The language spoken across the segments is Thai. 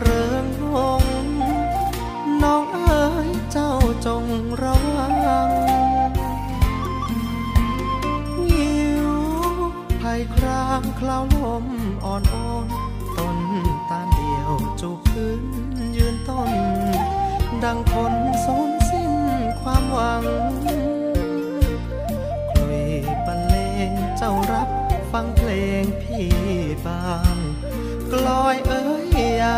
เริงงงน้องเอ๋ยเจ้าจงระวังยิวภัยครางคลาวลมอ่อนอ่อนต้นตาเดียวจูบขึ้นยืนต้น ดังคนสูญสิ้นความหวังกลุยบรรเลงเจ้ารับฟังเพลงพี่บางกลอยเอ๋ย ยา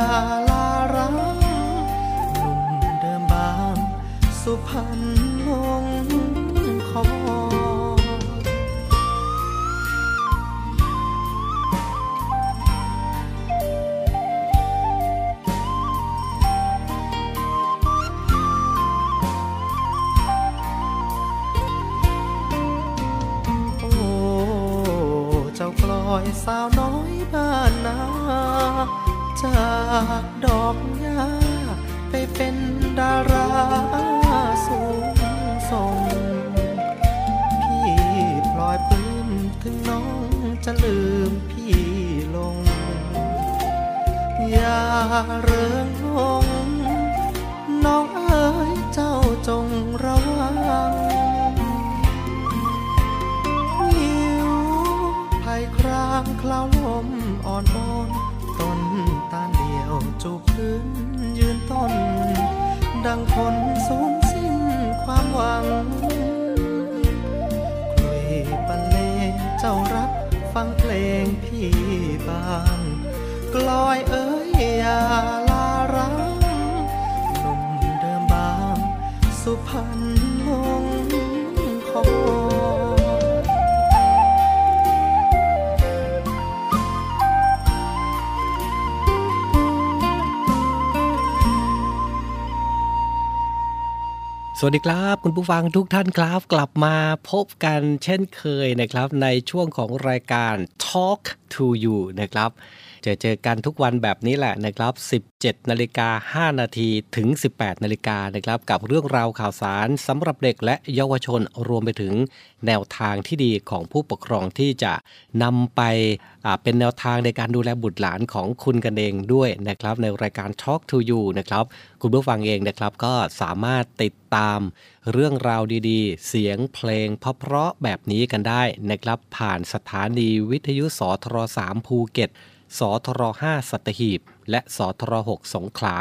ลาราหนุ่มเดิมบางสุพรรณ จูบพื้นยืนต้น ดังคนสูญสิ้นความหวังกลุยปันเลงเจ้ารับฟังเพลงพี่บาง กลอยเอ๋ยอย่าลารังหนุ่มเดิมบาง สุพรรณ สวัสดีครับ คุณผู้ฟังทุกท่านครับ กลับมาพบกันเช่นเคยนะครับ ในช่วงของรายการ Talk to You นะครับ จะเจอกันทุกวันแบบนี้แหละนะครับ 17 นาฬิกา 5 นาทีถึง 18 นาฬิกานะครับ กับเรื่องราวข่าวสารสำหรับเด็กและเยาวชนรวมไปถึงแนวทางที่ดีของผู้ปกครองที่จะนำไปเป็นแนวทางในการดูแลบุตรหลานของคุณกันเองด้วยนะครับ ในรายการ Talk to You นะครับ คุณผู้ฟังเองนะครับก็สามารถติดตามเรื่องราวดีๆ เสียงเพลงเพราะๆแบบนี้กันได้นะครับ ผ่านสถานีวิทยุสทร3ภูเก็ต สทร5สัตหีบ และสทร6สงขลา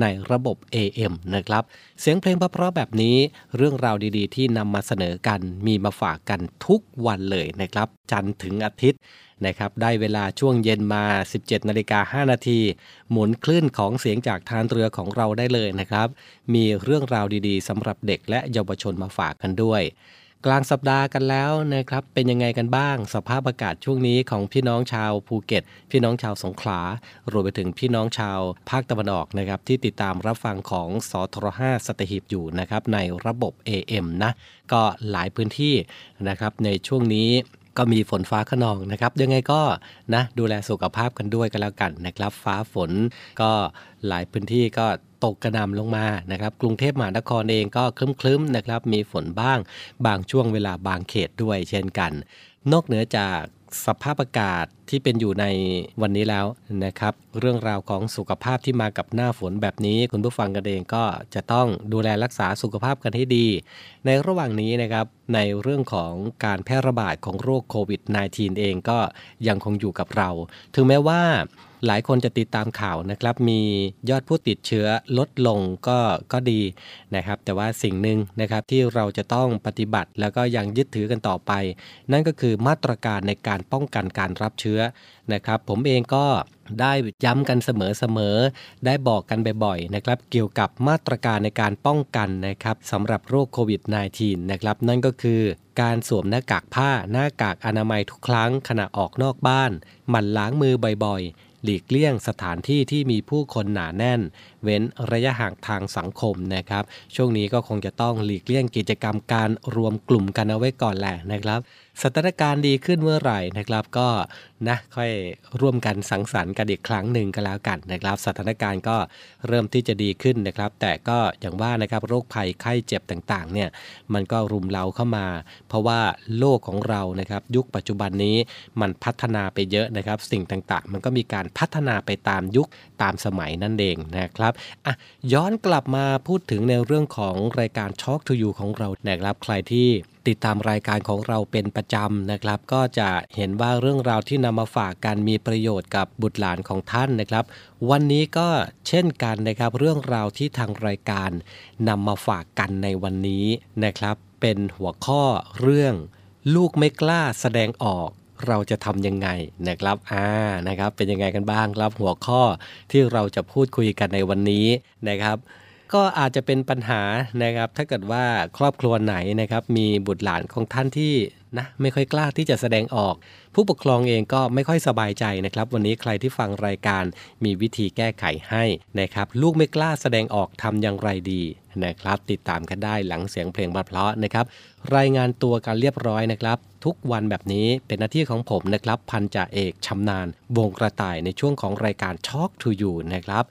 ในระบบ AM นะครับ เสียงเพลงเพราะๆแบบนี้ เรื่องราวดีๆ ที่นำมาเสนอกันมีมาฝากกันทุกวันเลยนะครับ จันทร์ถึงอาทิตย์นะครับได้เวลาช่วงเย็นมา 17นาฬิกา5นาที หมุนคลื่นของเสียงจากทานเรือของเราได้เลยนะครับ มีเรื่องราวดีๆสำหรับเด็กและเยาวชนมาฝากกันด้วย กลางสัปดาห์กันแล้วนะครับ เป็นยังไงกันบ้าง สภาพอากาศช่วงนี้ของพี่น้องชาวภูเก็ต พี่น้องชาวสงขลารวมไปถึงพี่น้องชาวภาคตะวันออกนะครับที่ติดตามรับฟังของสทร5สตหีบอยู่นะครับในระบบ AM นะก็หลายพื้นที่นะครับในช่วงนี้ก็มีฝนฟ้าขนองนะครับยังไงก็นะดูแลสุขภาพกันด้วยกันแล้วกันนะครับ ฟ้าฝนก็หลายพื้นที่ก็ตกกระนำลงมานะครับ กรุงเทพมหานครเองก็คลึ้มๆนะครับ มีฝนบ้างบางช่วงเวลาบางเขตด้วยเช่นกัน นอกเหนือจาก สภาพอากาศที่เป็นอยู่ในวันนี้แล้วนะครับ เรื่องราวของสุขภาพที่มากับหน้าฝนแบบนี้ คุณผู้ฟังกันเองก็จะต้องดูแลรักษาสุขภาพกันให้ดี ในระหว่างนี้นะครับในเรื่องของการแพร่ระบาดของโรคโควิด -19 เองก็ยังคงอยู่กับเรา ถึงแม้ว่า หลายคนจะติดตามข่าวนะครับ มียอดผู้ติดเชื้อลดลงก็ก็ดีนะครับ แต่ว่าสิ่งหนึ่งนะครับที่เราจะต้องปฏิบัติแล้วก็ยังยึดถือกันต่อไป นั่นก็คือมาตรการในการป้องกันการรับเชื้อนะครับ ผมเองก็ได้ย้ำกันเสมอๆ ได้บอกกันบ่อยๆนะครับเกี่ยวกับมาตรการในการป้องกันนะครับสำหรับโรคโควิด -19 นะครับนั่นก็คือการสวมหน้ากากผ้าหน้ากากอนามัยทุกครั้งขณะออกนอกบ้าน หมั่นล้างมือบ่อยๆ หลีกเลี่ยงสถานที่ที่มีผู้คนหนาแน่น เว้นระยะห่างทางสังคมนะครับ ช่วงนี้ก็คงจะต้องหลีกเลี่ยงกิจกรรมการรวมกลุ่มกันเอาไว้ก่อนแหละนะครับ สถานการณ์ดีขึ้นเมื่อไหร่นะครับ ก็ นะค่อยร่วมกันสังสรรค์กันอีกครั้งหนึ่งก็แล้วกันนะครับ สถานการณ์ก็เริ่มที่จะดีขึ้นนะครับ แต่ก็อย่างว่านะครับโรคภัยไข้เจ็บต่างๆเนี่ยมันก็รุมเร้าเข้ามา เพราะว่าโลกของเรานะครับ ยุคปัจจุบันนี้มันพัฒนาไปเยอะนะครับ สิ่งต่างๆ มันก็มีการพัฒนาไปตามยุคตามสมัยนั่นเองนะครับอะย้อนกลับมาพูดถึงในเรื่องของรายการ Talk to You ของเรานะครับ ใครที่ติดตามรายการของเราเป็นประจำนะครับ ก็จะเห็นว่าเรื่องราวที่นำมาฝากกันมีประโยชน์กับบุตรหลานของท่านนะครับ วันนี้ก็เช่นกันนะครับ เรื่องราวที่ทางรายการนำมาฝากกันในวันนี้นะครับ เป็นหัวข้อเรื่อง ลูกไม่กล้าแสดงออกเราจะทำยังไงนะครับ อ่า นะครับ เป็นยังไงกันบ้างครับหัวข้อที่เราจะพูดคุยกันในวันนี้นะครับ ก็อาจจะเป็นปัญหานะครับ ถ้าเกิดว่าครอบครัวไหนนะครับ มีบุตรหลานของท่านที่นะไม่ค่อยกล้าที่จะแสดงออก ผู้ปกครองเองก็ไม่ค่อยสบายใจนะครับ วันนี้ใครที่ฟังรายการมีวิธีแก้ไขให้นะครับ ลูกไม่กล้าแสดงออกทำอย่างไรดีนะครับ ติดตามกันได้หลังเสียงเพลงบาดเพราะนะครับ รายงานตัวกันเรียบร้อยนะครับ ทุกวันแบบนี้เป็นหน้าที่ของผมนะครับ พันจ่าเอกชำนาญวงกระต่ายในช่วงของรายการ Talk to You นะครับ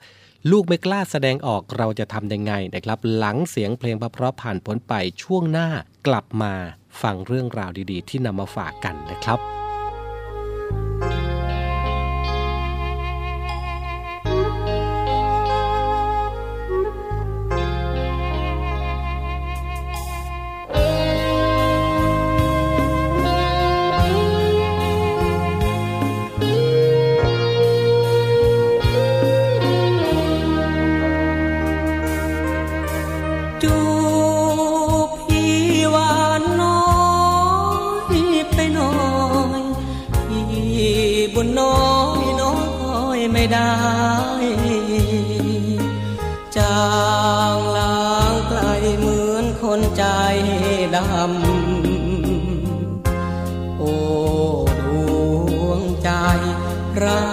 ลูกไม่กล้าแสดงออกเราจะทำยังไงนะครับ หลังเสียงเพลงเพราะผ่านพ้นไปช่วงหน้ากลับมาฟังเรื่องราวดีๆ ที่นำมาฝากกันนะครับ ได้จางลางไกลเหมือนคนใจดำ โอ้ดวงใจรั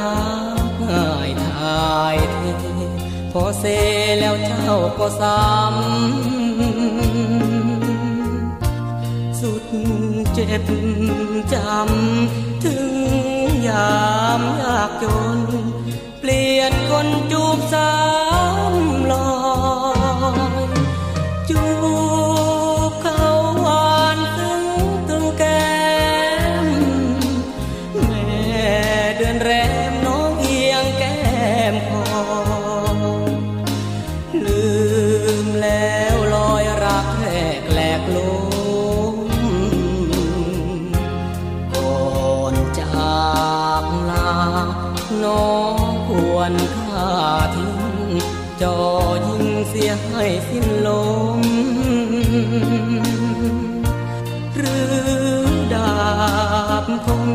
กง่ายทายเทพอเสแล้วเจ้าก็ซ้ำ สุดเจ็บจำ ถึงยามยากจน เปลี่ยนคนจูบสาม ហ៊ានលំឬដាបគង់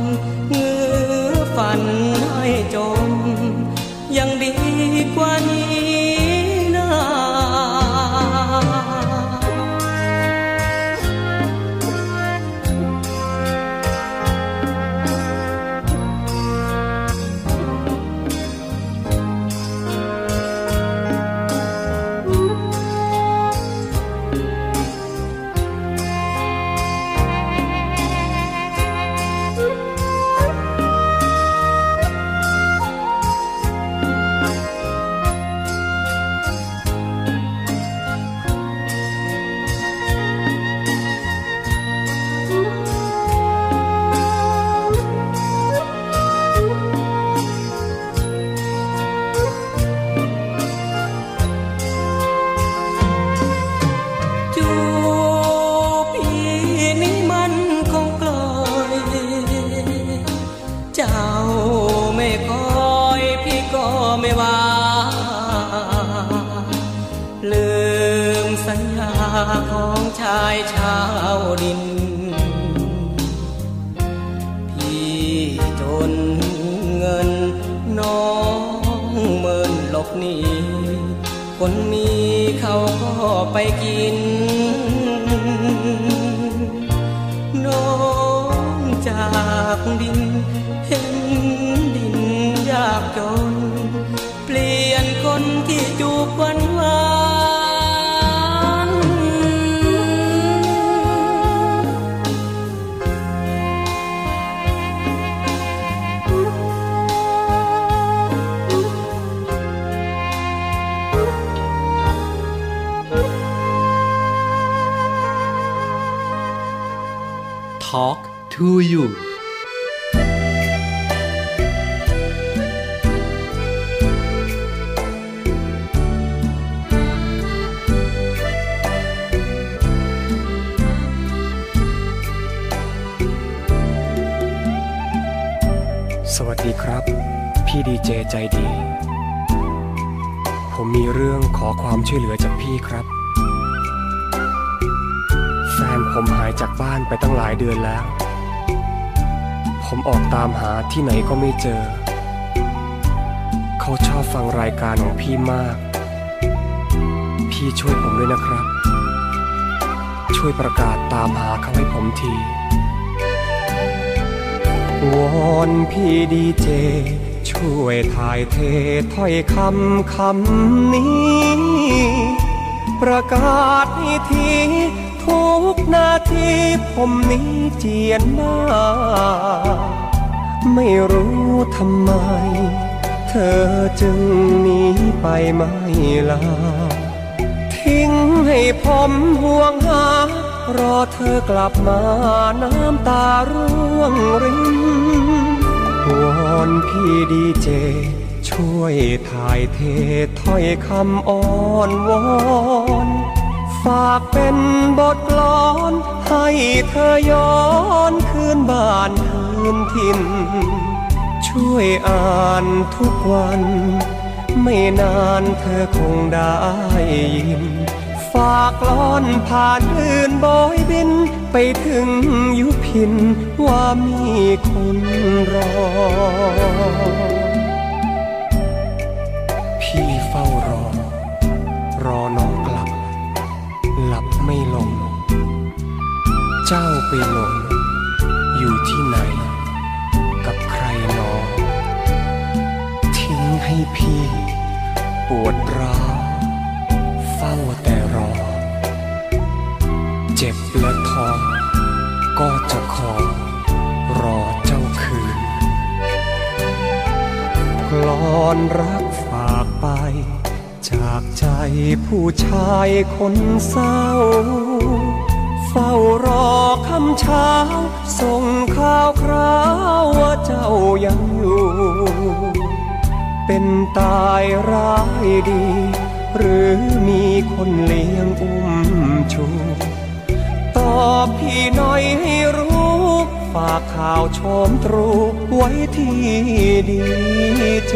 ของชายชาวดิน พี่จนเงินน้องเมินหลบหนีคนมีเขาก็ไปกิน น้องจากดิน เห็นดินยากจน เปลี่ยนคนที่จูบวานวาน to you สวัสดีครับ พี่ดีเจใจดี ผมมีเรื่องขอความช่วยเหลือจากพี่ครับ แฟนผมหายจากบ้านไปตั้งหลายเดือนแล้ว ผมออกตามหาที่ไหนก็ไม่เจอ เขาชอบฟังรายการของพี่มาก พี่ช่วยผมด้วยนะครับ ช่วยประกาศตามหาเขาให้ผมทีวอนพี่ดีเจ ช่วยถ่ายเทถ้อยคำคำนี้ ประกาศให้ที ทุกนาทีผมนี้เจียนมา ไม่รู้ทำไม เธอจึงหนีไปไม่ลา ทิ้งให้ผมห่วงหา รอเธอกลับมาน้ำตาร่วงรินวอนพี่ดีเจ ช่วยถ่ายเทถ้อยคำอ้อนวอนากเป็นบทกลอน ให้เธอย้อนคืนบ้านคืนถิ่น ช่วยอ่านทุกวัน ไม่นานเธอคงได้ยิน ฝากกลอนผ่านอื่นบอยบิน ไปถึงยุพินว่ามีคนรอ ไปหลงอยู่ที่ไหน กับใครหนอ ทิ้งให้พี่ ปวดร้าวเฝ้าแต่รอ เจ็บและท้อก็จะขอ รอเจ้าคืนกลอนรักฝากไป จากใจผู้ชายคนเศร้า เฝ้ารอคำเช้า ส่งข่าวคราวว่าเจ้ายังอยู่ เป็นตายร้ายดี หรือมีคนเลี้ยงอุ้มชูตอบพี่หน่อยให้รู้ ฝากข่าวชมตรูไว้ที่ดีเจ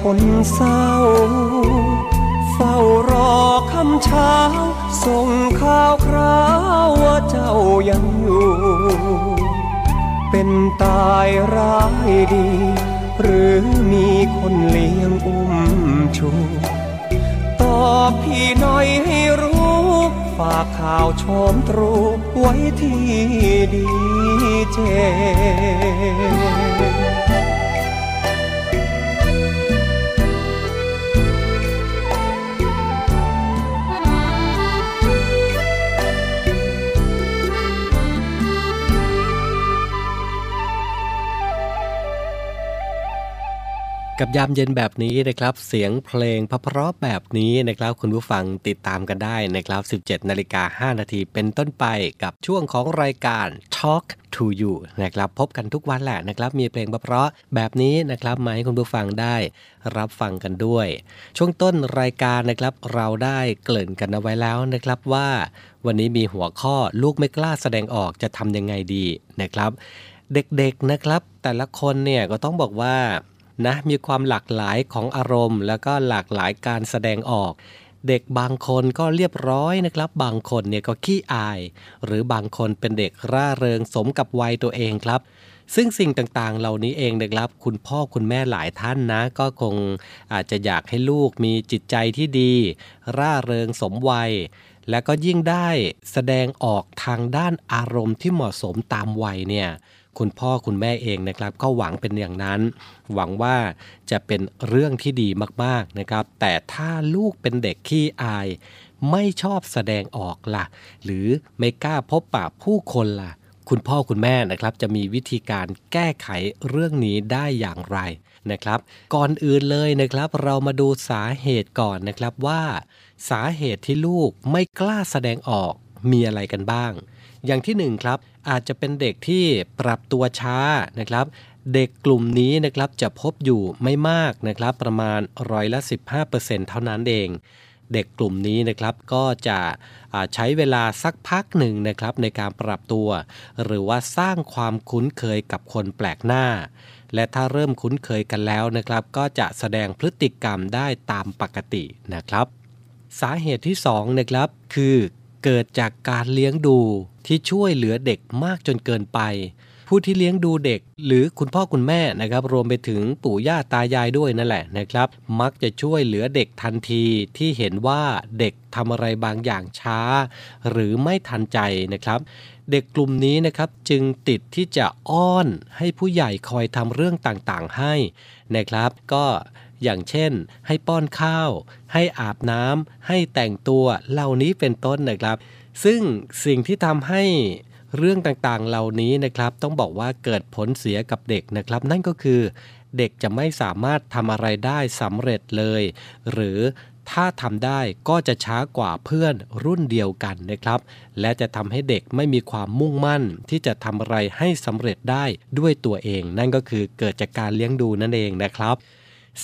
คนเศร้า เฝ้ารอคำเช้า ส่งข่าวคราวว่าเจ้ายังอยู่ เป็นตายร้ายดี หรือมีคนเลี้ยงอุ้มชูตอบพี่หน่อยให้รู้ ฝากข่าวชมตรูไว้ที่ดีเจ กับยามเย็นแบบนี้นะครับ เสียงเพลงเพราะแบบนี้นะครับ คุณผู้ฟังติดตามกันได้นะครับ 17 นาฬิกา 5 นาทีเป็นต้นไปกับช่วงของรายการ Talk to You นะครับพบกันทุกวันแหละนะครับ มีเพลงเพราะแบบนี้นะครับมาให้คุณผู้ฟังได้รับฟังกันด้วย ช่วงต้นรายการนะครับเราได้เกริ่นกันเอาไว้แล้วนะครับว่า วันนี้มีหัวข้อลูกไม่กล้าแสดงออกจะทำยังไงดีนะครับ เด็กๆนะครับ แต่ละคนเนี่ยก็ต้องบอกว่า นะมีความหลากหลายของอารมณ์ แล้วก็หลากหลายการแสดงออก เด็กบางคนก็เรียบร้อยนะครับ บางคนเนี่ยก็ขี้อาย หรือบางคนเป็นเด็กร่าเริงสมกับวัยตัวเองครับซึ่งสิ่งต่างๆ เหล่านี้เองนะครับ คุณพ่อคุณแม่หลายท่านนะ ก็คงอาจจะอยากให้ลูกมีจิตใจที่ดี ร่าเริงสมวัย และก็ยิ่งได้แสดงออกทางด้านอารมณ์ที่เหมาะสมตามวัยเนี่ย คุณพ่อคุณแม่เองนะครับก็หวังเป็นอย่างนั้น หวังว่าจะเป็นเรื่องที่ดีมากๆนะครับ แต่ถ้าลูกเป็นเด็กขี้อาย ไม่ชอบแสดงออกละ่ะ หรือไม่กล้าพบปะผู้คนละ่ะ คุณพ่อคุณแม่นะครับจะมีวิธีการแก้ไขเรื่องนี้ได้อย่างไรนะครับ ก่อนอื่นเลยนะครับ เรามาดูสาเหตุก่อนนะครับว่า สาเหตุที่ลูกไม่กล้าแสดงออกมีอะไรกันบ้าง อย่างที่หนึ่งครับ อาจจะเป็นเด็กที่ปรับตัวช้านะครับ เด็กกลุ่มนี้นะครับจะพบอยู่ไม่มากนะครับ ประมาณร้อยละ15%เท่านั้นเอง เด็กกลุ่มนี้นะครับก็จะใช้เวลาสักพักหนึ่งนะครับในการปรับตัว หรือว่าสร้างความคุ้นเคยกับคนแปลกหน้า และถ้าเริ่มคุ้นเคยกันแล้วนะครับ ก็จะแสดงพฤติกรรมได้ตามปกตินะครับ สาเหตุที่2นะครับคือ เกิดจากการเลี้ยงดูที่ช่วยเหลือเด็กมากจนเกินไป ผู้ที่เลี้ยงดูเด็ก หรือคุณพ่อคุณแม่นะครับ รวมไปถึงปู่ย่าตายายด้วยนั่นแหละนะครับ มักจะช่วยเหลือเด็กทันทีที่เห็นว่าเด็กทำอะไรบางอย่างช้า หรือไม่ทันใจนะครับ เด็กกลุ่มนี้นะครับจึงติดที่จะอ้อนให้ผู้ใหญ่คอยทำเรื่องต่างๆให้นะครับ ก็ อย่างเช่น ให้ป้อนข้าว ให้อาบน้ำให้แต่งตัวเหล่านี้เป็นต้นนะครับ ซึ่งสิ่งที่ทำให้เรื่องต่างๆ เหล่านี้นะครับ ต้องบอกว่าเกิดผลเสียกับเด็กนะครับ นั่นก็คือเด็กจะไม่สามารถทำอะไรได้สำเร็จเลย หรือถ้าทำได้ก็จะช้ากว่าเพื่อนรุ่นเดียวกันนะครับ และจะทำให้เด็กไม่มีความมุ่งมั่นที่จะทำอะไรให้สำเร็จได้ด้วยตัวเอง นั่นก็คือเกิดจากการเลี้ยงดูนั่นเองนะครับ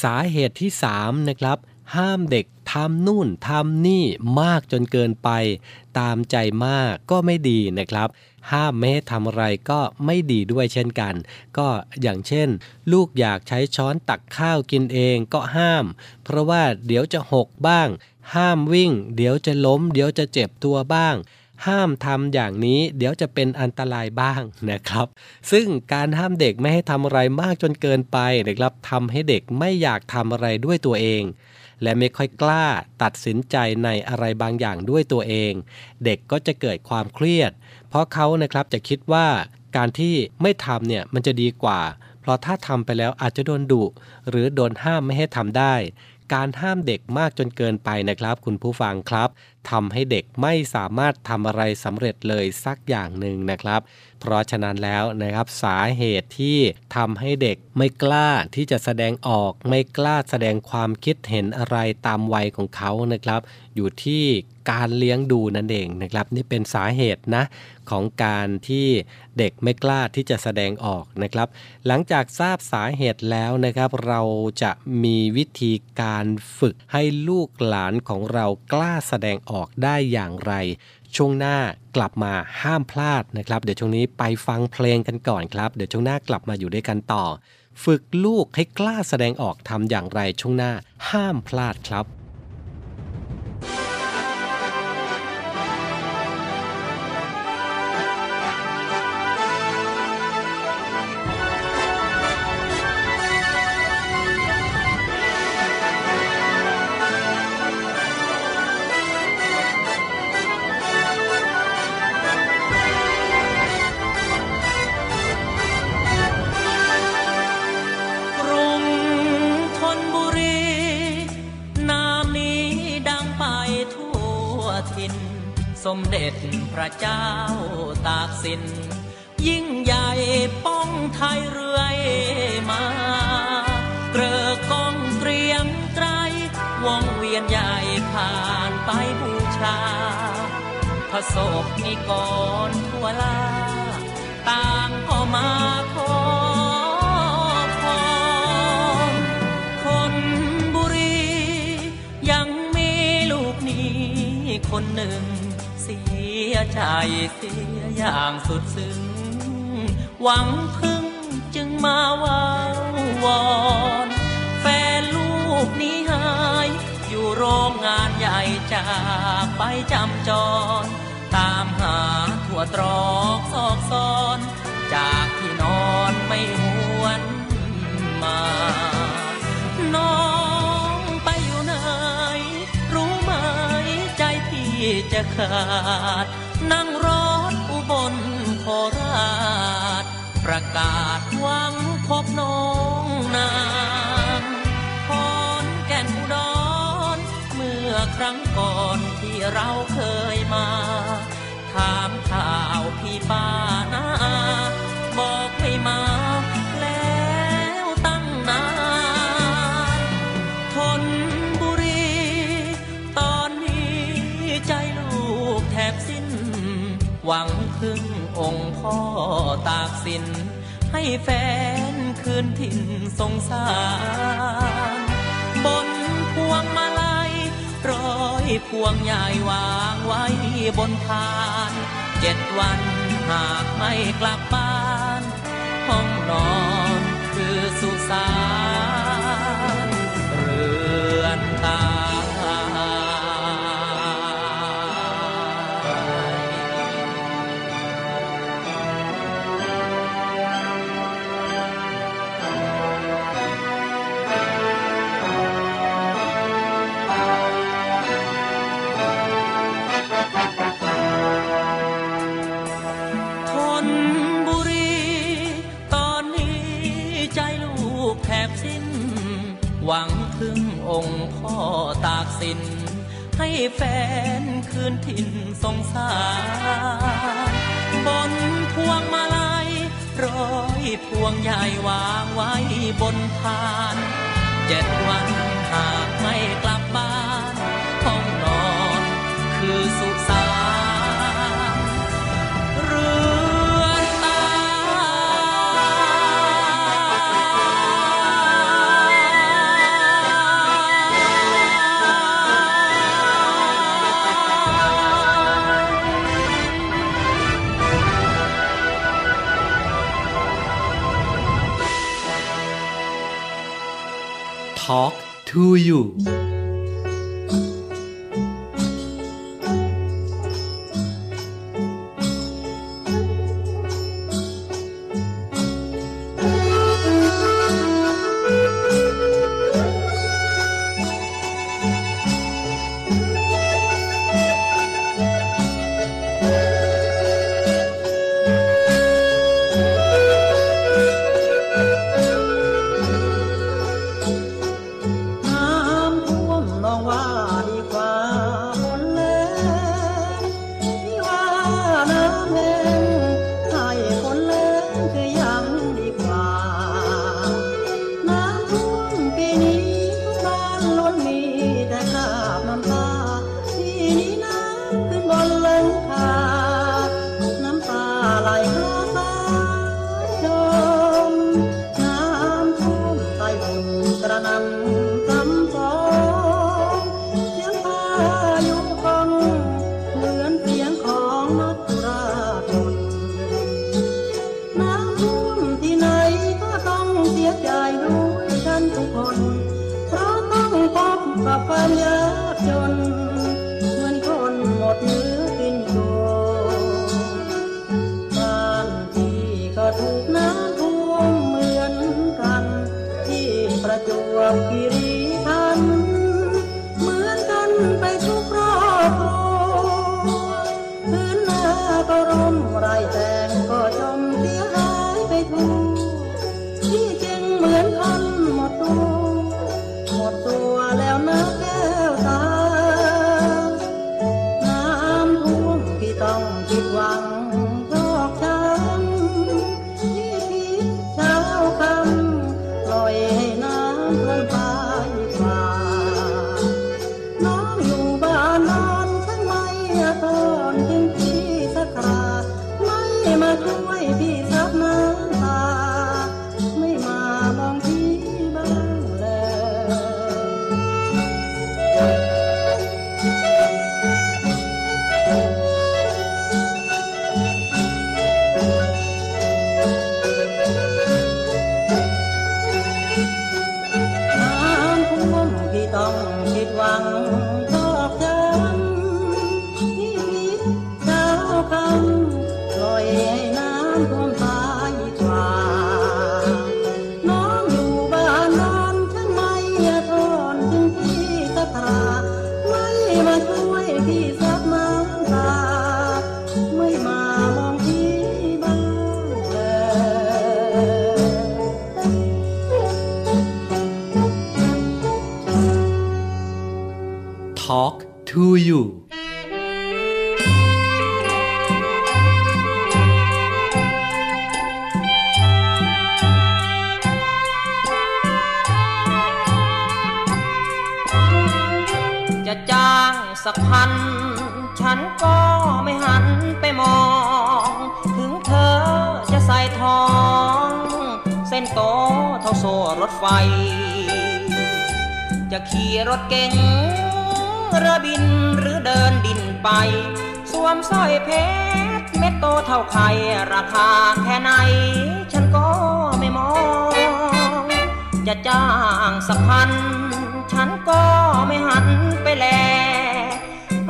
สาเหตุที่3นะครับห้ามเด็กทำนู่นทำนี่มากจนเกินไป ตามใจมากก็ไม่ดีนะครับ ห้ามไม่ให้ทำอะไรก็ไม่ดีด้วยเช่นกัน ก็อย่างเช่น ลูกอยากใช้ช้อนตักข้าวกินเองก็ห้าม เพราะว่าเดี๋ยวจะหกบ้าง ห้ามวิ่ง เดี๋ยวจะล้ม เดี๋ยวจะเจ็บตัวบ้าง ห้ามทำอย่างนี้ เดี๋ยวจะเป็นอันตรายบ้างนะครับ ซึ่งการห้ามเด็กไม่ให้ทำอะไรมากจนเกินไปนะครับทำให้เด็กไม่อยากทำอะไรด้วยตัวเอง และไม่ค่อยกล้าตัดสินใจในอะไรบางอย่างด้วยตัวเอง เด็กก็จะเกิดความเครียด เพราะเขานะครับจะคิดว่าการที่ไม่ทำเนี่ยมันจะดีกว่า เพราะถ้าทำไปแล้วอาจจะโดนดุหรือโดนห้ามไม่ให้ทำได้ การห้ามเด็กมากจนเกินไปนะครับ คุณผู้ฟังครับทำให้เด็กไม่สามารถทำอะไรสำเร็จเลยสักอย่างหนึ่งนะครับ เพราะฉะนั้นแล้วนะครับสาเหตุที่ทำให้เด็กไม่กล้าที่จะแสดงออก ไม่กล้าแสดงความคิดเห็นอะไรตามวัยของเขานะครับ อยู่ที่ การเลี้ยงดูนั่นเองนะครับนี่เป็นสาเหตุนะของการที่เด็กไม่กล้าที่จะแสดงออกนะครับ หลังจากทราบสาเหตุแล้วนะครับ เราจะมีวิธีการฝึกให้ลูกหลานของเรากล้าแสดงออกได้อย่างไร ช่วงหน้ากลับมาห้ามพลาดนะครับ เดี๋ยวช่วงนี้ไปฟังเพลงกันก่อนครับ เดี๋ยวช่วงหน้ากลับมาอยู่ด้วยกันต่อ ฝึกลูกให้กล้าแสดงออกทำอย่างไรช่วงหน้าห้ามพลาดครับ สิน ยิ่งใหญ่ป้องไทยเรื่อยมา เกลอกองเตรียมไตรวงเวียนใหญ่ผ่านไปบูชาพระศพนิกรทั่วลา ต่างก็มาขอพรคนบุรียังมีลูกนี้คนหนึ่งยใจเสีย อย่างสุดซึ้ง หวังพึ่งจึงมาวาวอนแฟนลูกนี้หาย อยู่โรงงานใหญ่จากไปจำจร ตามหาทั่วตรอกซอกซอน จากที่นอนไม่หวนมา น้องไปอยู่ไหน รู้ไหมใจพี่จะขาด ประกาศหวังพบน้องนางพรแก่นอุดรเมื่อครั้งก่อนที่เราเคยมา ถามข่าวพี่ป้านาบอกให้มาแล้วตั้งนานทนบุรี ตอนนี้ใจลูกแทบสิ้น หวังพึ่ง องค์พ่อตากสิน ให้แฟนคืนถิ่นสงสาร บนพวงมาลัยร้อยพวงใหญ่วางไว้บนพาน เจ็ดวันหากไม่กลับบ้าน ห้องนอนคือสุสาน สิน ให้แฟนคืนถิ่นสงสารบนพวงมาลัยร้อยพวงใหญ่วางไว้บนพาน เจ็ดวันหากไม่กลับ to you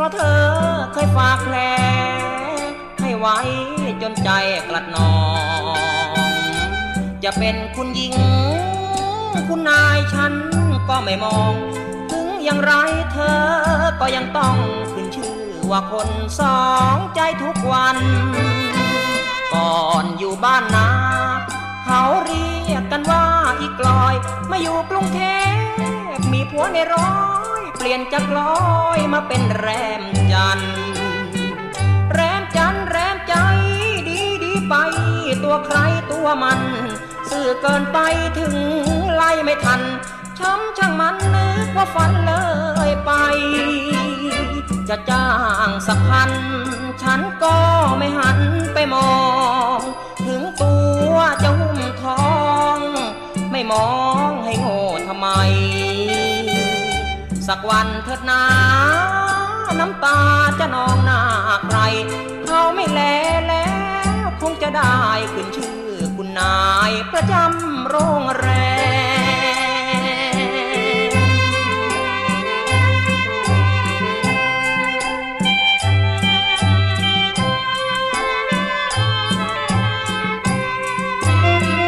ราะเธอเคยฝากแผลให้ไว้จนใจกลัดนอง จะเป็นคุณหญิง คุณนายฉันก็ไม่มอง ถึงอย่างไรเธอก็ยังต้องขึ้นชื่อว่าคนสองใจทุกวัน ก่อนอยู่บ้านนา เขาเรียกกันว่าอีกลอย มาอยู่กรุงเทพมีผัวในร้อย ลี่ยนจากลอยมาเป็นแรมจันแรมจันแรมใจดีดีไป ตัวใครตัวมันสื่อเกินไปถึงไล่ไม่ทัน ช้ำช่างมันนึกว่าฝันเลยไป จะจ้างสักพัน ฉันก็ไม่หันไปมอง ถึงตัวจะหุ้มทอง ไม่มองให้โง่ทำไม สักวันเถิดนาน้ำตาจะนองหน้าใคร เขาไม่แลแล้วคงจะได้ขึ้นชื่อคุณนายประจำโรงแร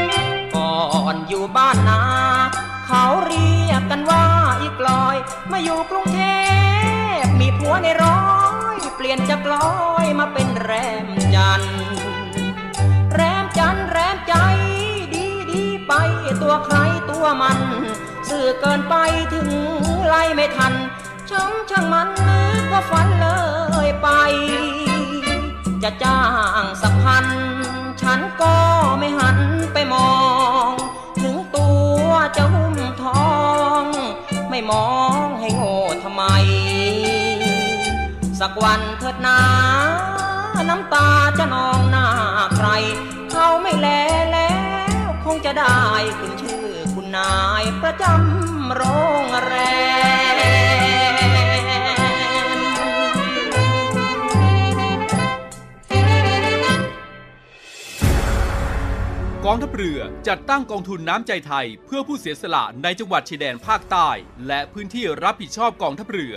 มก่อนอยู่บ้าน มาอยู่กรุงเทพมีผัวในร้อย เปลี่ยนจากลอยมาเป็นแรมจันแรมจันแรมใจ ดีดีไปตัวใครตัวมัน สื่อเกินไปถึงไล่ไม่ทันช้ำช่างมันนึกว่าฝันเลยไป จะจ้างสักพัน ฉันก็ไม่หันไปมอง ถึงตัวจะหุ้มทอง ไม่มอง สักวันเถิดนา น้ำตาจะนองหน้าใคร เขาไม่แลแล้ว คงจะได้ขึ้นชื่อคุณนายประจำโรงแรมกองทัพเรือจัดตั้งกองทุนน้ำใจไทย เพื่อผู้เสียสละในจังหวัดชายแดนภาคใต้ และพื้นที่รับผิดชอบกองทัพเรือ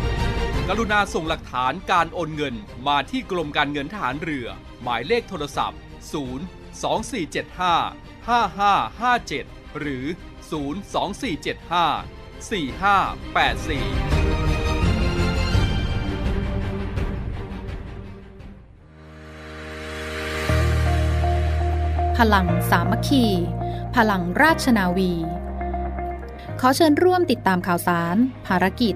รุณาส่งหลักฐานการโอนเงินมาที่กรมการเงินทหารเรือ หมายเลขโทรศัพท์ 0 2475 5557 หรือ 02475 4584 พลังสามัคคี พลังราชนาวี ขอเชิญร่วมติดตามข่าวสาร ภารกิจ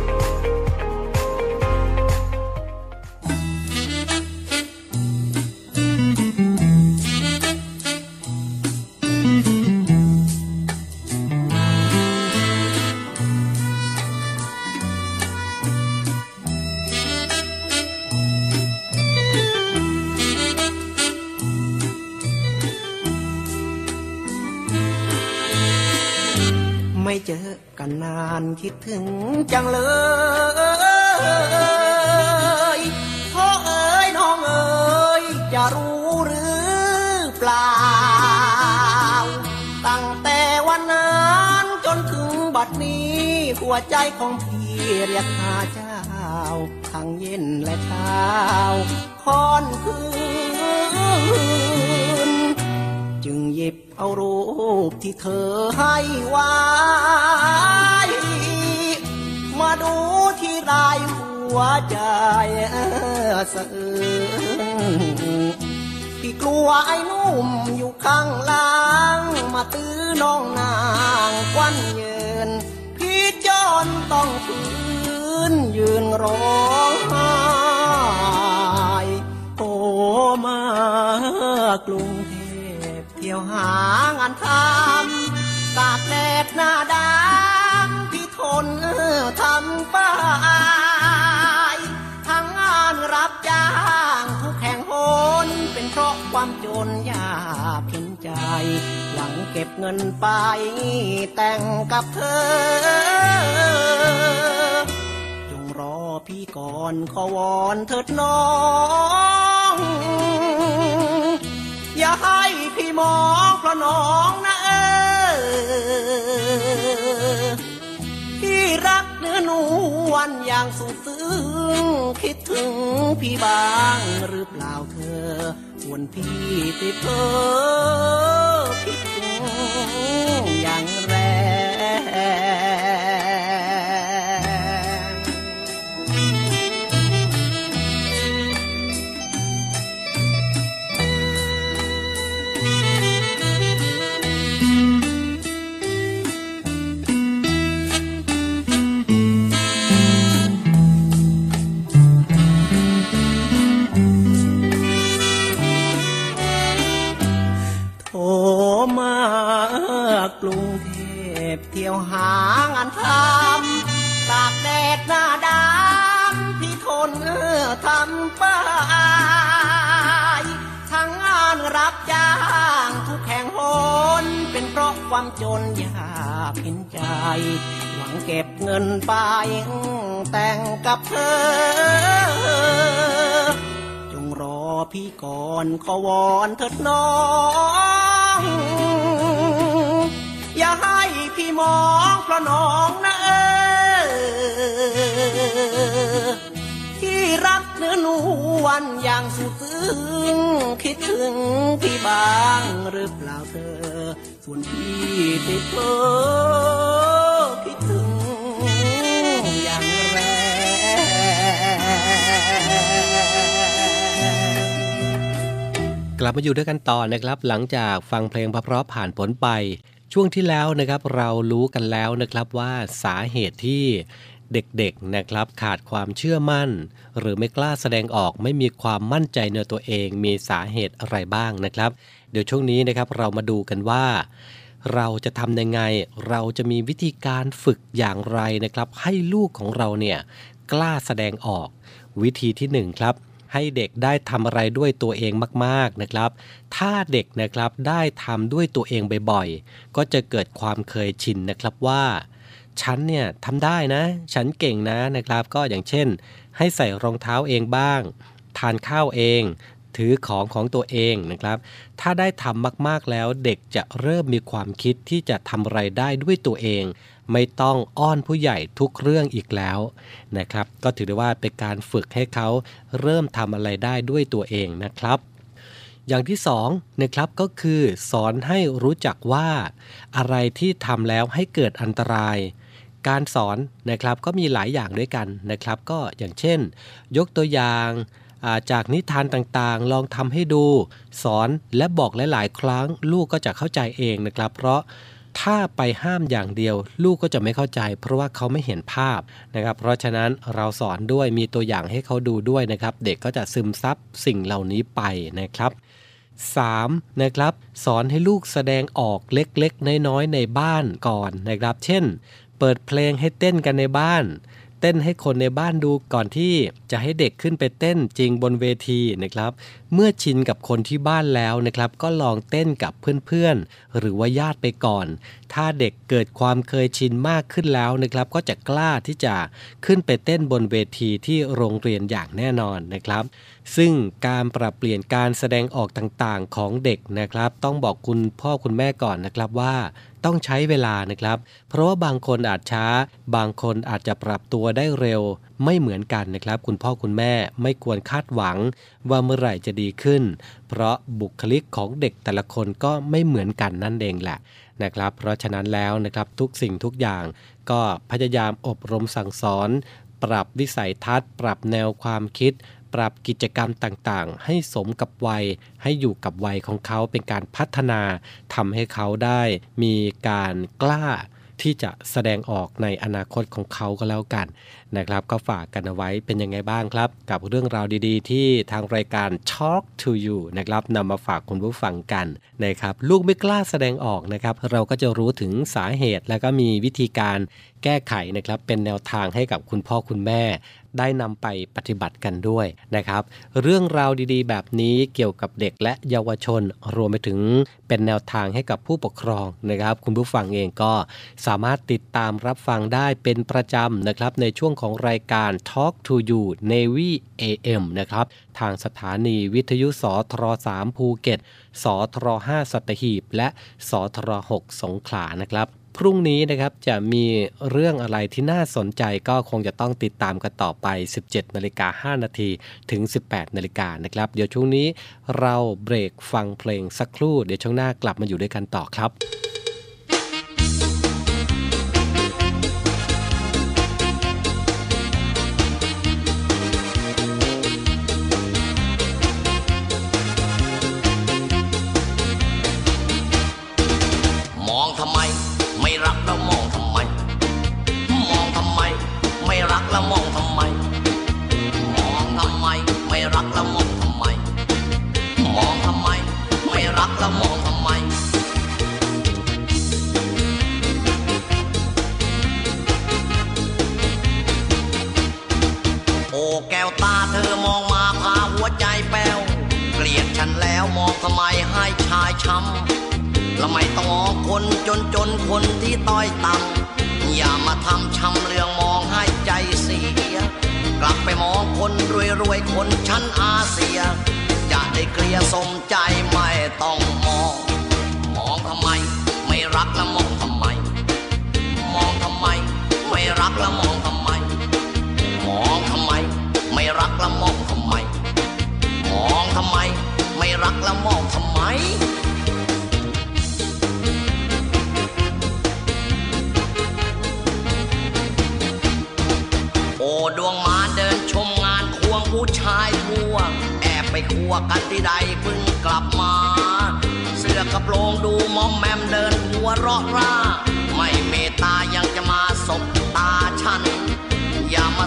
กันคิดถึงจังเลยพ่อเอ๋ยน้องเอ๋ยจะรู้หรือเปล่า ตั้งแต่วันนั้นจนถึงบัดนี้ หัวใจของพี่เรียกหาเจ้า ทั้งเย็นและเช้าค่อนคืน จึงหยิบเอารูปที่เธอให้ไว้มา ดูที่รายหัวใจสะอื้นพี่กลัวไอ้นุ่มอยู่ข้างล่าง มาตื้อน้องนางควันเยิน พี่จอนต้องฝืนยืนร้องไห้โอ้มากรุงเทพเที่ยวหางานทำตากแดดหน้าดำ พี่ทนทำป้ายทั้งงานรับจ้างทุกแห่งหนเป็นเพราะความจนยากเห็นใจหลังเก็บเงินไปแต่งกับเธอ จงรอพี่ก่อนขอวอนเถิดน้อง อย่าให้พี่มองเพราะน้องนะเออ ที่รักเนื้อนวลอย่างสุดซึ้งคิดถึงพี่บ้างหรือเปล่าเธอวนพี่ไปเพ้อคิดถึงอย่างแรงางานทำตากแดดหน้าดำพี่ทนทำป้ายทั้งงานรับจ้างทุกแห่งหนเป็นเพราะความจนยากเห็นใจ หวังเก็บเงินไปแต่งกับเธอ จงรอพี่ก่อนขอวอนเถิดน้อง มองพระน้องนะเออที่รักเนื้อนูวันอย่างสุดซึ้งคิดถึงพี่บ้างหรือเปล่าเธอ ส่วนพี่ติดเพอคิดถึงอย่างแรงกลับมาอยู่ด้วยกันต่อนะครับ หลังจากฟังเพลงพระเพราะผ่านผลไป ช่วงที่แล้วนะครับเรารู้กันแล้วนะครับว่าสาเหตุที่เด็กๆนะครับขาดความเชื่อมั่น หรือไม่กล้าแสดงออกไม่มีความมั่นใจในตัวเองมีสาเหตุอะไรบ้างนะครับ เดี๋ยวช่วงนี้นะครับเรามาดูกันว่า เราจะทำยังไง เราจะมีวิธีการฝึกอย่างไรนะครับ ให้ลูกของเราเนี่ยกล้าแสดงออกวิธีที่หนึ่งครับ ให้เด็กได้ทำอะไรด้วยตัวเองมากๆนะครับ ถ้าเด็กนะครับได้ทำด้วยตัวเองบ่อยๆ ก็จะเกิดความเคยชินนะครับว่าฉันเนี่ยทำได้นะ ฉันเก่งนะนะครับ ก็อย่างเช่น ให้ใส่รองเท้าเองบ้าง ทานข้าวเอง ถือของของตัวเองนะครับ ถ้าได้ทำมากๆแล้วเด็กจะเริ่มมีความคิดที่จะทำอะไรได้ด้วยตัวเอง ไม่ต้องอ้อนผู้ใหญ่ทุกเรื่องอีกแล้วนะครับ ก็ถือได้ว่าเป็นการฝึกให้เขาเริ่มทำอะไรได้ด้วยตัวเองนะครับ อย่างที่สองนะครับก็คือสอนให้รู้จักว่าอะไรที่ทำแล้วให้เกิดอันตรายการสอนนะครับก็มีหลายอย่างด้วยกันนะครับ ก็อย่างเช่น ยกตัวอย่างาจากนิทานต่างๆ ลองทำให้ดู สอนและบอกหลายๆ ครั้งลูกก็จะเข้าใจเองนะครับ เพราะ ถ้าไปห้ามอย่างเดียว ลูกก็จะไม่เข้าใจ เพราะว่าเขาไม่เห็นภาพนะครับ เพราะฉะนั้นเราสอนด้วยมีตัวอย่างให้เขาดูด้วยนะครับ เด็กก็จะซึมซับสิ่งเหล่านี้ไปนะครับ 3. นะครับสอนให้ลูกแสดงออกเล็กๆ น้อยๆ ในบ้านก่อนนะครับ เช่น เปิดเพลงให้เต้นกันในบ้าน เต้นให้คนในบ้านดูก่อนที่จะให้เด็กขึ้นไปเต้นจริงบนเวทีนะครับ เมื่อชินกับคนที่บ้านแล้วนะครับ ก็ลองเต้นกับเพื่อนๆ หรือว่าญาติไปก่อน ถ้าเด็กเกิดความเคยชินมากขึ้นแล้วนะครับ ก็จะกล้าที่จะขึ้นไปเต้นบนเวทีที่โรงเรียนอย่างแน่นอนนะครับ ซึ่งการปรับเปลี่ยนการแสดงออกต่างๆของเด็กนะครับ ต้องบอกคุณพ่อคุณแม่ก่อนนะครับว่า ต้องใช้เวลานะครับ เพราะว่าบางคนอาจช้า บางคนอาจจะปรับตัวได้เร็ว ไม่เหมือนกันนะครับ คุณพ่อคุณแม่ไม่ควรคาดหวัง ว่าเมื่อไหร่จะดีขึ้น เพราะบุคลิกของเด็กแต่ละคนก็ไม่เหมือนกันนั่นเองแหละนะครับ เพราะฉะนั้นแล้วนะครับทุกสิ่งทุกอย่าง ก็พยายามอบรมสั่งสอน ปรับวิสัยทัศน์ ปรับแนวความคิด ปรับกิจกรรมต่างๆ ให้สมกับวัย ให้อยู่กับวัยของเขาเป็นการพัฒนาทำให้เขาได้มีการกล้าที่จะแสดงออกในอนาคตของเขาก็แล้วกัน นะครับก็ฝากกันเอาไว้เป็นยังไงบ้างครับ กับเรื่องราวดีๆ ที่ทางรายการ Talk to You นะครับนำมาฝากคุณผู้ฟังกันนะครับลูกไม่กล้าแสดงออกนะครับเราก็จะรู้ถึงสาเหตุแล้วก็มีวิธีการแก้ไขนะครับเป็นแนวทางให้กับคุณพ่อคุณแม่ ได้นำไปปฏิบัติกันด้วยนะครับ เรื่องราวดีๆ แบบนี้เกี่ยวกับเด็กและเยาวชน รวมไปถึงเป็นแนวทางให้กับผู้ปกครองนะครับ คุณผู้ฟังเองก็สามารถติดตามรับฟังได้เป็นประจำนะครับในช่วงของรายการ Talk to You Navy AM นะครับ ทางสถานีวิทยุสทร3ภูเก็ต สทร5สัตหีบ และสทร6สงขลานะครับพรุ่งนี้นะครับจะมีเรื่องอะไรที่น่าสนใจก็คงจะต้องติดตามกันต่อไป 17นาฬิกา5นาทีถึง 18นาฬิกานะครับ เดี๋ยวช่วงนี้เราเบรกฟังเพลงสักครู่ เดี๋ยวช่วงหน้ากลับมาอยู่ด้วยกันต่อครับ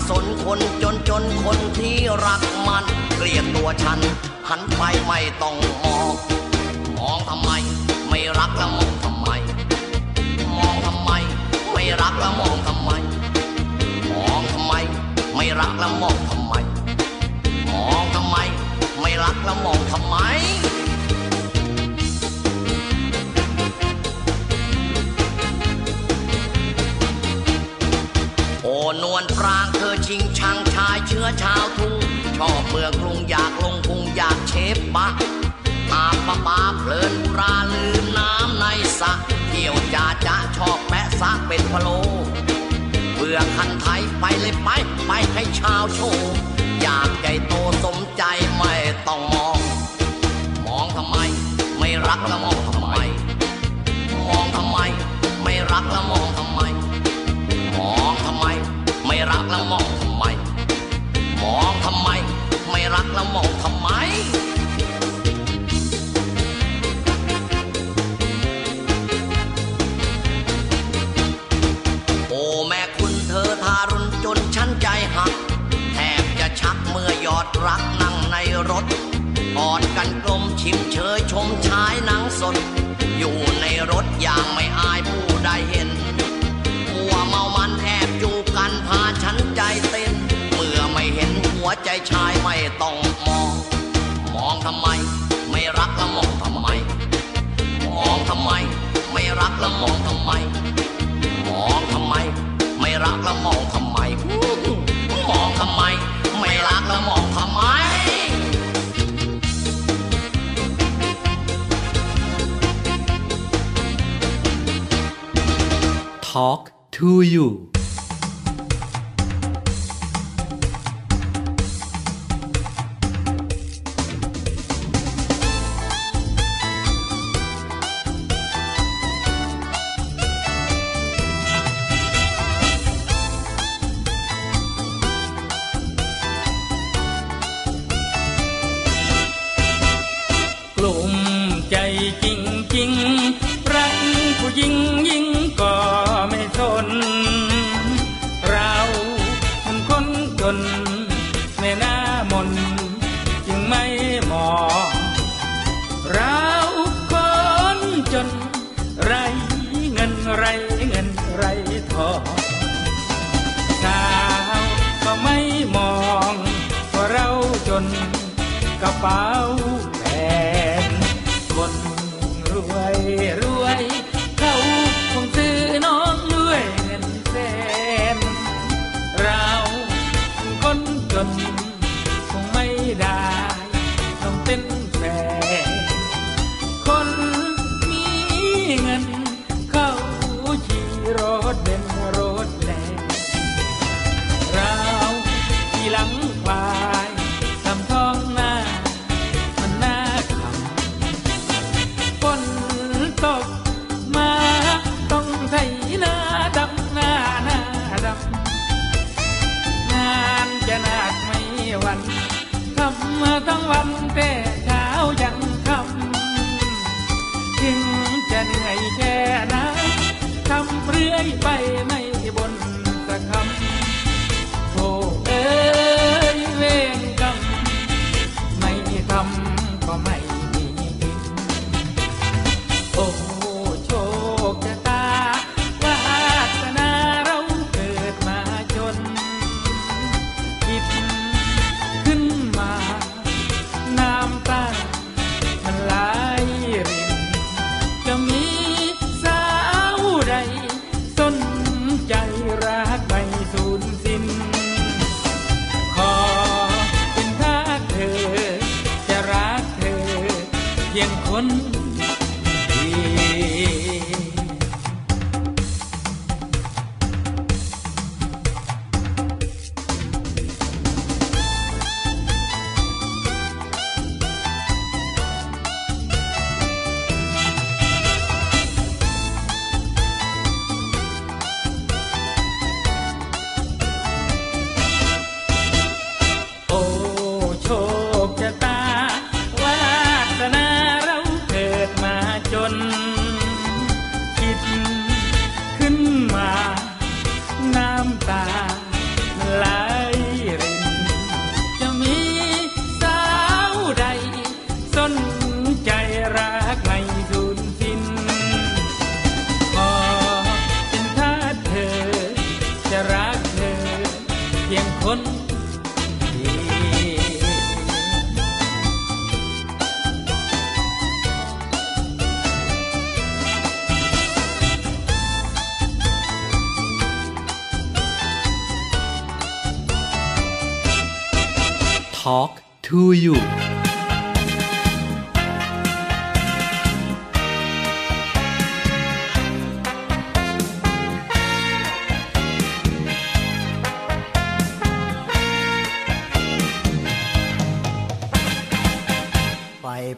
สนคนจนจนคนที่รักมันเกลียดตัวฉัน หันไปไม่ต้องมอง มองทำไม ไม่รักแล้วมองทำไม มองทำไม ไม่รักแล้วมองทำไม มองทำไม ไม่รักแล้วมองทำไม มองทำไม ไม่รักแล้วมองทำไม นวลปรางเธอชิงชังชายเชื้อชาวทุ่งชอบเมืองกรุงอยากลงพุงอยากเชฟบะอาบปะปาเพลินราลืมน้ำในสะเที่ยวจ่าจะชอบแปะซะเป็นพะโลเบื่อคันไทยไปเลยไปไปให้ชาวโชว์อยากใหญ่โตสมใจไม่ต้องมอง มองทำไม ไม่รักแล้วมองทำไม มองทำไม ไม่รักแล้วมองทำไม รักแล้วมองทำไม มองทำไม ไม่รักแล้วมองทำไมโอ้แม่คุณเธอทารุณจนฉันใจหักแทบจะชักเมื่อยอดรักนั่งในรถกอดกันกลมชิมเชยชมชายหนังสด อยู่ในรถอย่างไม่อายผู้ใดเห็น ใจชายไม่ต้องมอง มองทำไม ไม่รักแล้วมองทำไม มองทำไม ไม่รักแล้วมองทำไม มองทำไม ไม่รักแล้วมองทำไม มองทำไม ไม่รักแล้วมองทำไม Talk to you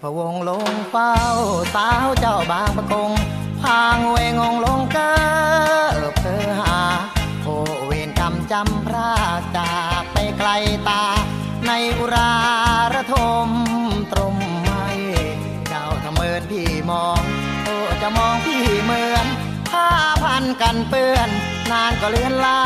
พะวงลงเฝ้า สาวเจ้าบางประกงพางเวงงลงเกอเพอหาโอเวรกรรมจำพระจากไปไกลตา ในอุราระทมตรมไม่เจ้าทำเมินพี่มองโอจะมองพี่เหมือนผ้าพันกันเปื้อน นานก็เลือนลา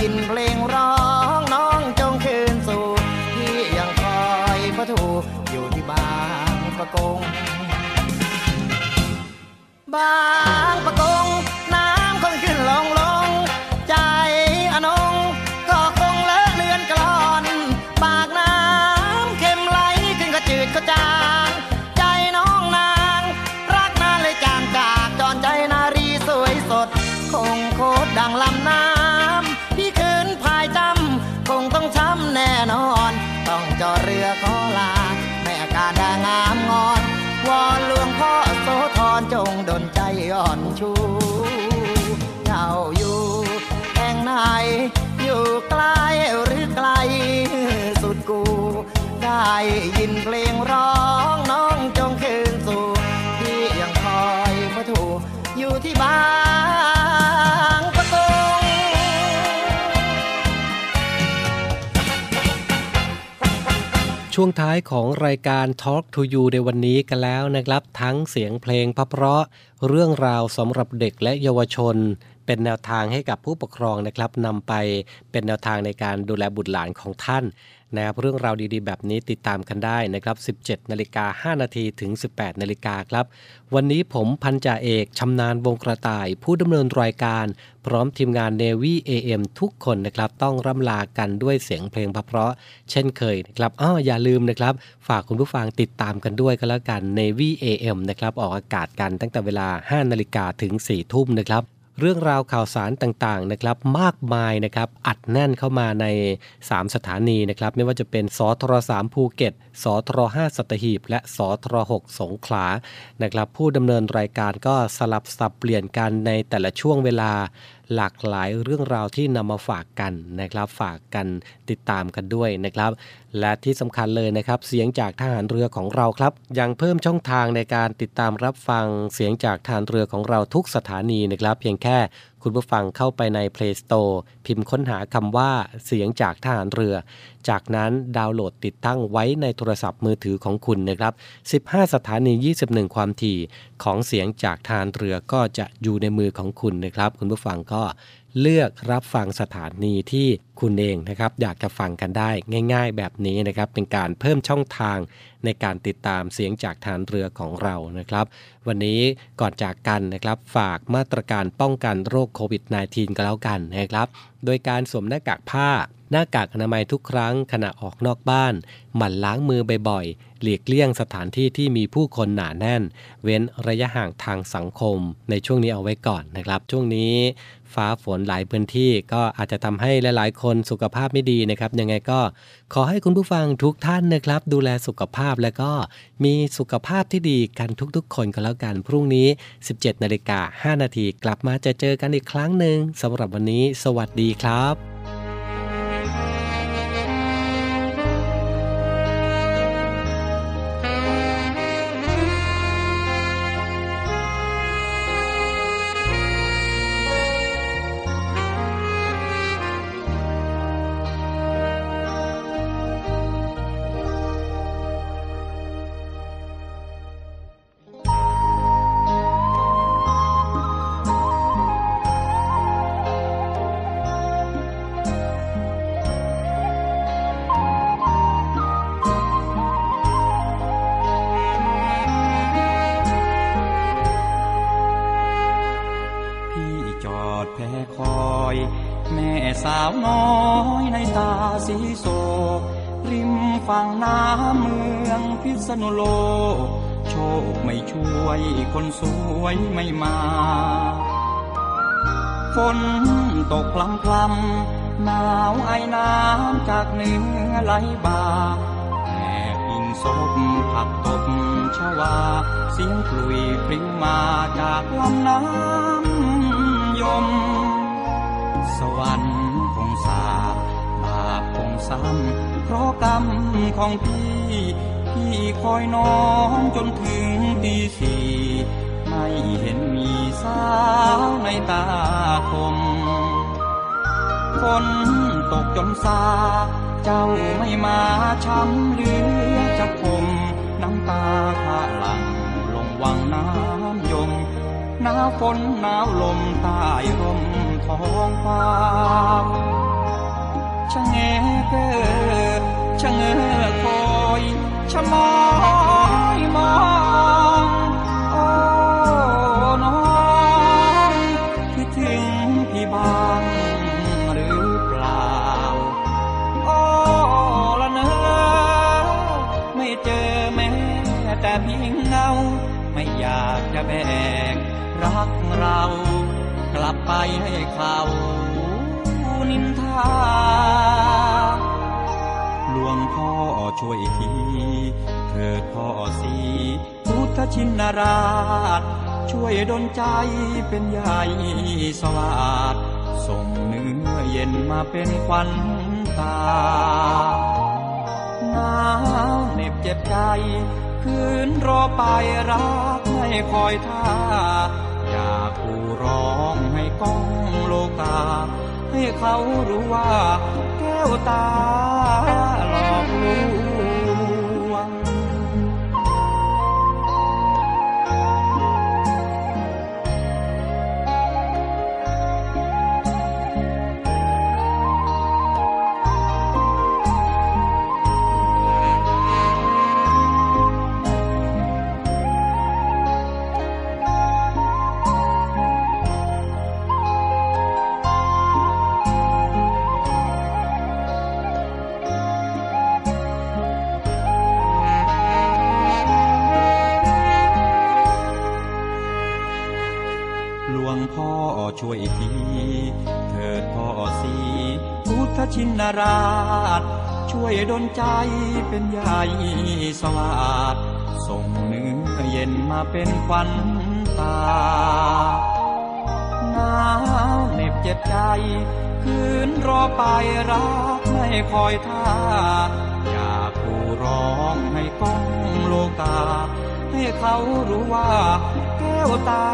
ยินเพลงร้องน้องจงคืนสู่ที่ยังคอยพระถูกอยู่ที่บางประกงบาง ช่วงท้ายของรายการ Talk to You ในวันนี้กันแล้วนะครับ ทั้งเสียงเพลงพเพราะ เรื่องราวสำหรับเด็กและเยาวชน เป็นแนวทางให้กับผู้ปกครองนะครับนำไปเป็นแนวทางในการดูแลบุตรหลานของท่าน นะครับเรื่องราวดีๆ แบบนี้ติดตามกันได้นะครับ 17 นาฬิกา 5 นาทีถึง 18 นาฬิกาครับ วันนี้ผมพันจ่าเอกชำนาญวงกระต่าย ผู้ดำเนินรายการ พร้อมทีมงาน Navy AM ทุกคนนะครับ ต้องร่ำลากันด้วยเสียงเพลงเพราะเช่นเคยนะครับอ้ออย่าลืมนะครับ ฝากคุณผู้ฟังติดตามกันด้วยก็แล้วกัน Navy AM นะครับออกอากาศกันตั้งแต่เวลา 5 นาฬิกาถึง 4 ทุ่มนะครับ เรื่องราวข่าวสารต่างๆนะครับมากมายนะครับอัดแน่นเข้ามาใน 3 สถานีนะครับไม่ว่าจะเป็นสทร3ภูเก็ตสทร5สัตหีบ และสทร6สงขลานะครับผู้ดำเนินรายการก็สลับสับเปลี่ยนกันในแต่ละช่วงเวลา หลากหลายเรื่องราวที่นำมาฝากกันนะครับ ฝากกันติดตามกันด้วยนะครับ และที่สำคัญเลยนะครับ เสียงจากทหารเรือของเราครับ ยังเพิ่มช่องทางในการติดตามรับฟังเสียงจากทหารเรือของเราทุกสถานีนะครับ เพียงแค่ คุณผู้ฟังเข้าไปใน Play Store พิมพ์ค้นหาคำว่าเสียงจากทหารเรือ จากนั้นดาวน์โหลดติดตั้งไว้ในโทรศัพท์มือถือของคุณนะครับ 15 สถานี 21 ความถี่ของเสียงจากทารเรือก็จะอยู่ในมือของคุณนะครับ คุณผู้ฟังก็ เลือกรับฟังสถานีที่คุณเองนะครับอยากจะฟังกันได้ง่าย ๆ แบบนี้นะครับเป็นการเพิ่มช่องทางในการติดตามเสียงจากฐานเรือของเรานะครับ วันนี้ก่อนจากกันนะครับฝากมาตรการป้องกันโรคโควิด -19 ก็แล้วกันนะครับ โดยการสวมหน้ากากผ้า หน้ากากอนามัยทุกครั้งขณะออกนอกบ้าน หมั่นล้างมือบ่อยๆ หลีกเลี่ยงสถานที่ที่มีผู้คนหนาแน่น เว้นระยะห่างทางสังคมในช่วงนี้เอาไว้ก่อนนะครับ ช่วงนี้ ฟ้าฝนหลายพื้นที่ก็อาจจะทำให้หลาย ๆ คนสุขภาพไม่ดีนะครับ ยังไงก็ขอให้คุณผู้ฟังทุกท่านนะครับ ดูแลสุขภาพแล้วก็มีสุขภาพที่ดีกันทุก ๆ คนก็แล้วกัน พรุ่งนี้ 17นาฬิกา5นาทีกลับมาจะเจอกันอีกครั้งหนึ่งสำหรับวันนี้ สวัสดีครับ นุโลกโชคไม่ช่วยคนสวยไม่มาฝนตกพลำพลำหนาวไอน้ำจากเหนือไหลบ่าแอบอิงศพผักตบชวา เสียงกลุยพริ้งมาจากลำน้ำยม สวรรค์คงสาบาปคงซ้ำเพราะกรรมของพี่ พี่คอยน้องจนถึงตีสี่ไม่เห็นมีสาวในตาคมฝนตกจนซา เจ้าไม่มาช้ำหลือจะคมน้ำตาข้าหลังลงวังน้ำยมหนาวฝนหนาวลมใต้ร่มท้องฟ้าชะเงเกอชะเงอคอ ชะมอยมองโอ้น้องคิดถึงพี่บ้างหรือเปล่าโอ้ละเนอไม่เจอแม้แต่เพียงเงา ไม่อยากจะแบกรักเรา กลับไปให้เขา ช่วยทีเถิดพ่อสีพุทธชินราช ช่วยดลใจเป็นใหญ่สวัสดส่งเนื้อเย็นมาเป็นควันตาหนาวเหน็บเจ็บใจ คืนรอไปรักไม่คอยท่า อยากกูร้องให้ก้องโลกา ให้เขารู้ว่าแก้วตาหลอกลว ราช ช่วยดลใจเป็นใหญ่สวัสดส่งเนื้อเย็นมาเป็นควันตาหนาวเหน็บเจ็บใจ คืนรอไปรักไม่คอยท่า อยากกูร้องให้ก้องโลกา ให้เขารู้ว่าแก้วตา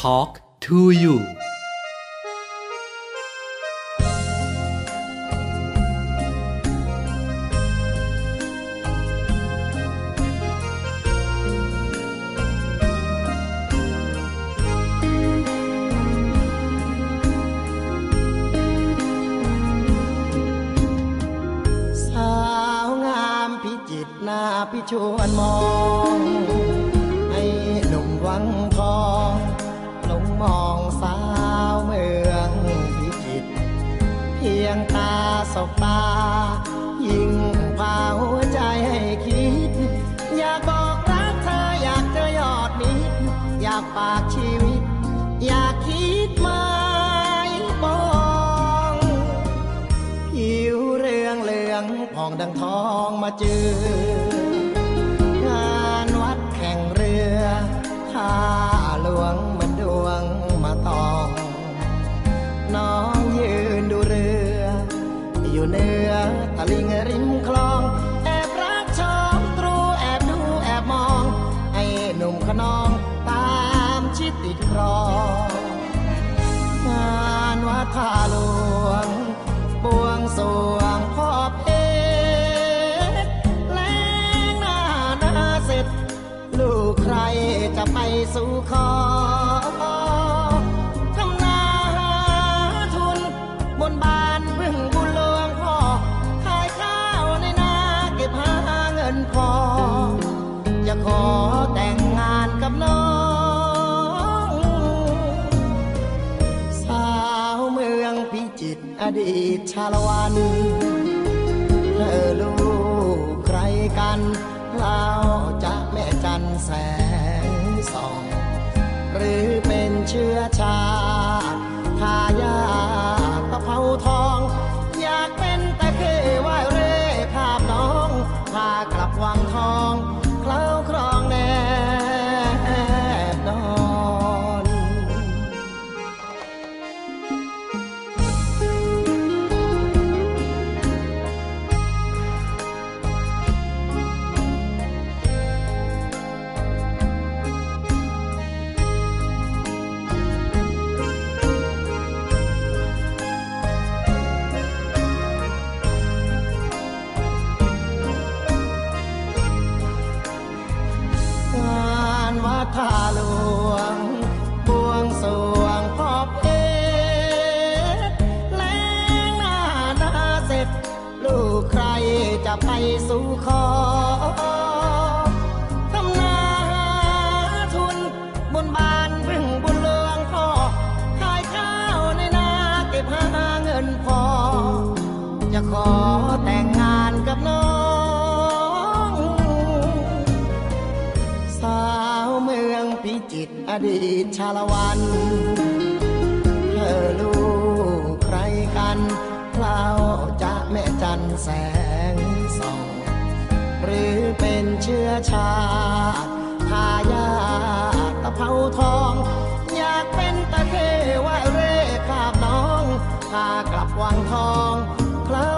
talk to you พิชวนมอง จือ บีดชาลวันเธอลูกใครกันเราจะแม่จันแสงสอง หรือเป็นเชื้อชาติทายา อดีตชาละวันเธอลูกใครกันเคล้าจะแม่จันแสงสองหรือเป็นเชื้อชาพายาตะเภาทอง อยากเป็นตะเทวะเร่ขาบน้องพากลับวังทองเคล้า